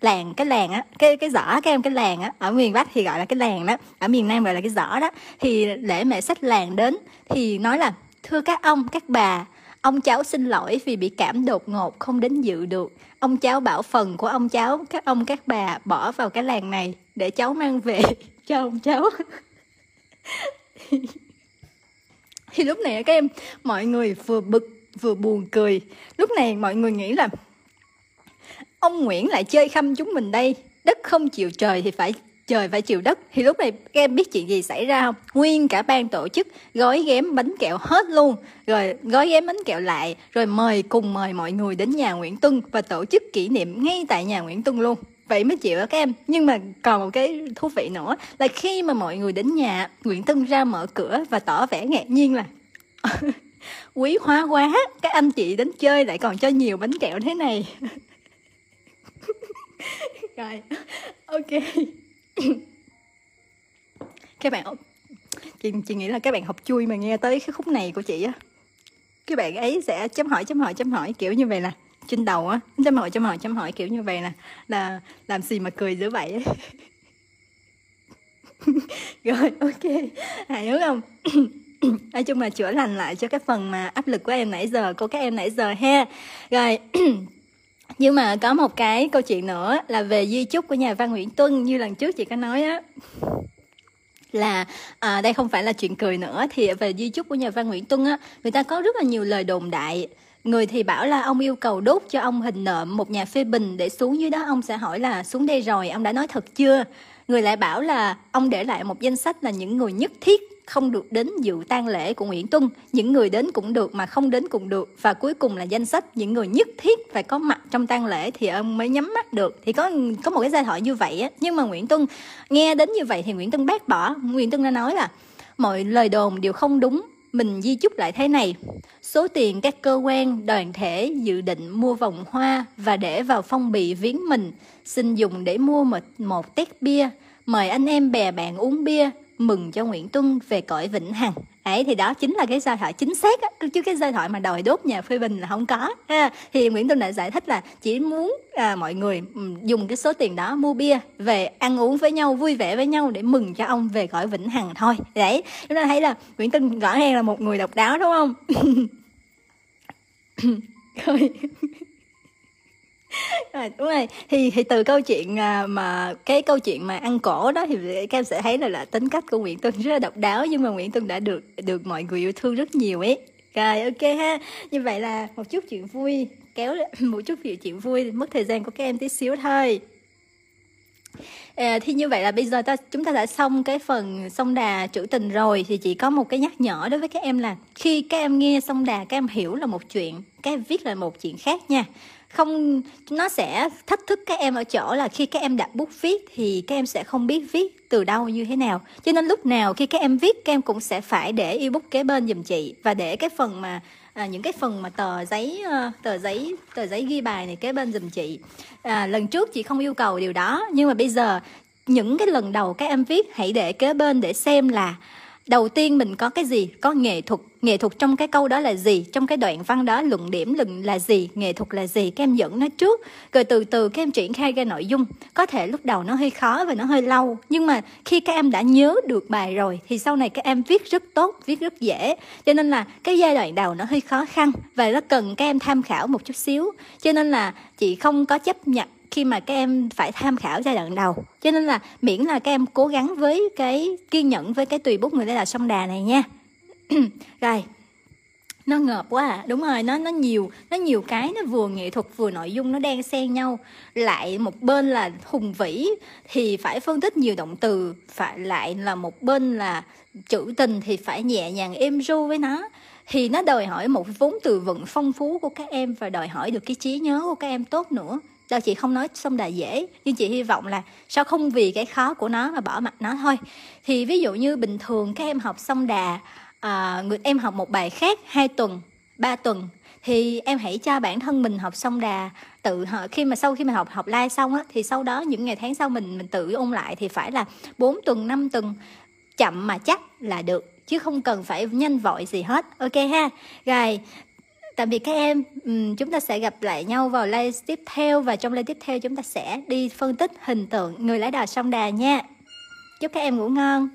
làng, cái làng á, cái cái giỏ, cái em, cái làng á, ở miền bắc thì gọi là cái làng đó, ở miền nam gọi là cái giỏ đó, thì lễ mẹ sách làng đến thì nói là, thưa các ông, các bà, ông cháu xin lỗi vì bị cảm đột ngột, không đến dự được. Ông cháu bảo phần của ông cháu, các ông, các bà bỏ vào cái làng này để cháu mang về cho ông cháu. Thì lúc này các em, mọi người vừa bực vừa buồn cười. Lúc này mọi người nghĩ là ông Nguyễn lại chơi khăm chúng mình đây. Đất không chịu trời thì phải, trời phải chịu đất. Thì lúc này các em biết chuyện gì xảy ra không? Nguyên cả ban tổ chức gói ghém bánh kẹo hết luôn. Rồi gói ghém bánh kẹo lại, rồi mời cùng mời mọi người đến nhà Nguyễn Tuân và tổ chức kỷ niệm ngay tại nhà Nguyễn Tuân luôn. Vậy mới chịu đó các em? Nhưng mà còn một cái thú vị nữa là khi mà mọi người đến nhà Nguyễn Tuân ra mở cửa và tỏ vẻ ngạc nhiên là quý hóa quá, các anh chị đến chơi lại còn cho nhiều bánh kẹo thế này. Rồi, ok. Các bạn, chị chị nghĩ là các bạn học chui mà nghe tới cái khúc này của chị á. Các bạn ấy sẽ chấm hỏi chấm hỏi chấm hỏi kiểu như vậy là trên đầu á. Chấm hỏi chấm hỏi chấm hỏi kiểu như vậy là là làm gì mà cười dữ vậy rồi, ok. Hài hước không? nói chung là chữa lành lại cho cái phần mà áp lực của em nãy giờ của các em nãy giờ ha. Rồi nhưng mà có một cái câu chuyện nữa là về di chúc của nhà văn Nguyễn Tuân như lần trước chị có nói á. Là à, đây không phải là chuyện cười nữa thì về di chúc của nhà văn Nguyễn Tuân á người ta có rất là nhiều lời đồn đại. Người thì bảo là ông yêu cầu đốt cho ông hình nộm một nhà phê bình để xuống dưới đó ông sẽ hỏi là xuống đây rồi ông đã nói thật chưa? Người lại bảo là ông để lại một danh sách là những người nhất thiết không được đến dự tang lễ của Nguyễn Tuân. Những người đến cũng được mà không đến cũng được. Và cuối cùng là danh sách những người nhất thiết phải có mặt trong tang lễ thì ông mới nhắm mắt được. Thì có có một cái giai thoại như vậy á. Nhưng mà Nguyễn Tuân nghe đến như vậy thì Nguyễn Tuân bác bỏ. Nguyễn Tuân đã nói là, mọi lời đồn đều không đúng. Mình di chúc lại thế này. Số tiền các cơ quan, đoàn thể dự định mua vòng hoa và để vào phong bì viếng mình. Xin dùng để mua một một tét bia. Mời anh em bè bạn uống bia mừng cho Nguyễn Tuân về cõi vĩnh hằng. Ấy thì đó chính là cái giai thoại chính xác á. Chứ cái giai thoại mà đòi đốt nhà phê bình là không có ha. thì Nguyễn Tuân đã giải thích là chỉ muốn à, mọi người dùng cái số tiền đó mua bia về ăn uống với nhau vui vẻ với nhau để mừng cho ông về cõi vĩnh hằng thôi. Đấy chúng ta thấy là Nguyễn Tuân rõ ràng là một người độc đáo đúng không? rồi đúng rồi. Thì thì từ câu chuyện à, mà cái câu chuyện mà ăn cổ đó thì các em sẽ thấy là là tính cách của Nguyễn Tuân rất là độc đáo nhưng mà Nguyễn Tuân đã được được mọi người yêu thương rất nhiều ấy. Rồi ok ha. Như vậy là một chút chuyện vui kéo một chút chuyện vui mất thời gian của các em tí xíu thôi. À, thì như vậy là bây giờ ta chúng ta đã xong cái phần sông đà trữ tình rồi thì chỉ có một cái nhắc nhở đối với các em là khi các em nghe sông đà các em hiểu là một chuyện các em viết là một chuyện khác nha không nó sẽ thách thức các em ở chỗ là khi các em đặt bút viết thì các em sẽ không biết viết từ đâu như thế nào. Cho nên lúc nào khi các em viết các em cũng sẽ phải để ebook bút kế bên giùm chị và để cái phần mà à, những cái phần mà tờ giấy ờ, tờ giấy tờ giấy ghi bài này kế bên giùm chị. À, lần trước chị không yêu cầu điều đó nhưng mà bây giờ những cái lần đầu các em viết hãy để kế bên để xem là đầu tiên mình có cái gì? Có nghệ thuật. Nghệ thuật trong cái câu đó là gì? Trong cái đoạn văn đó, luận điểm luận là gì? Nghệ thuật là gì? Các em dẫn nó trước. Rồi từ từ các em triển khai ra nội dung. Có thể lúc đầu nó hơi khó và nó hơi lâu, nhưng mà khi các em đã nhớ được bài rồi, thì sau này các em viết rất tốt, viết rất dễ. Cho nên là cái giai đoạn đầu nó hơi khó khăn và nó cần các em tham khảo một chút xíu. Cho nên là chị không có chấp nhận khi mà các em phải tham khảo giai đoạn đầu. Cho nên là miễn là các em cố gắng với cái kiên nhẫn với cái tùy bút người đây là sông đà này nha. Rồi, nó ngợp quá à. Đúng rồi, nó nó nhiều nó nhiều cái, nó vừa nghệ thuật vừa nội dung, nó đang xen nhau. Lại một bên là hùng vĩ, thì phải phân tích nhiều động từ, phải, lại là một bên là trữ tình, thì phải nhẹ nhàng êm ru với nó. Thì nó đòi hỏi một vốn từ vựng phong phú của các em và đòi hỏi được cái trí nhớ của các em tốt nữa đâu chị không nói xong đà dễ? Nhưng chị hy vọng là sao không vì cái khó của nó mà bỏ mặt nó thôi. Thì ví dụ như bình thường các em học xong đà à, người em học một bài khác hai tuần ba tuần thì em hãy cho bản thân mình học xong đà tự khi mà sau khi mà học học live xong á thì sau đó những ngày tháng sau mình mình tự ôn lại thì phải là 4 tuần 5 tuần chậm mà chắc là được chứ không cần phải nhanh vội gì hết. Ok ha? Rồi tạm biệt các em. Chúng ta sẽ gặp lại nhau vào live tiếp theo và trong live tiếp theo chúng ta sẽ đi phân tích hình tượng người lái đò sông đà nha. Chúc các em ngủ ngon.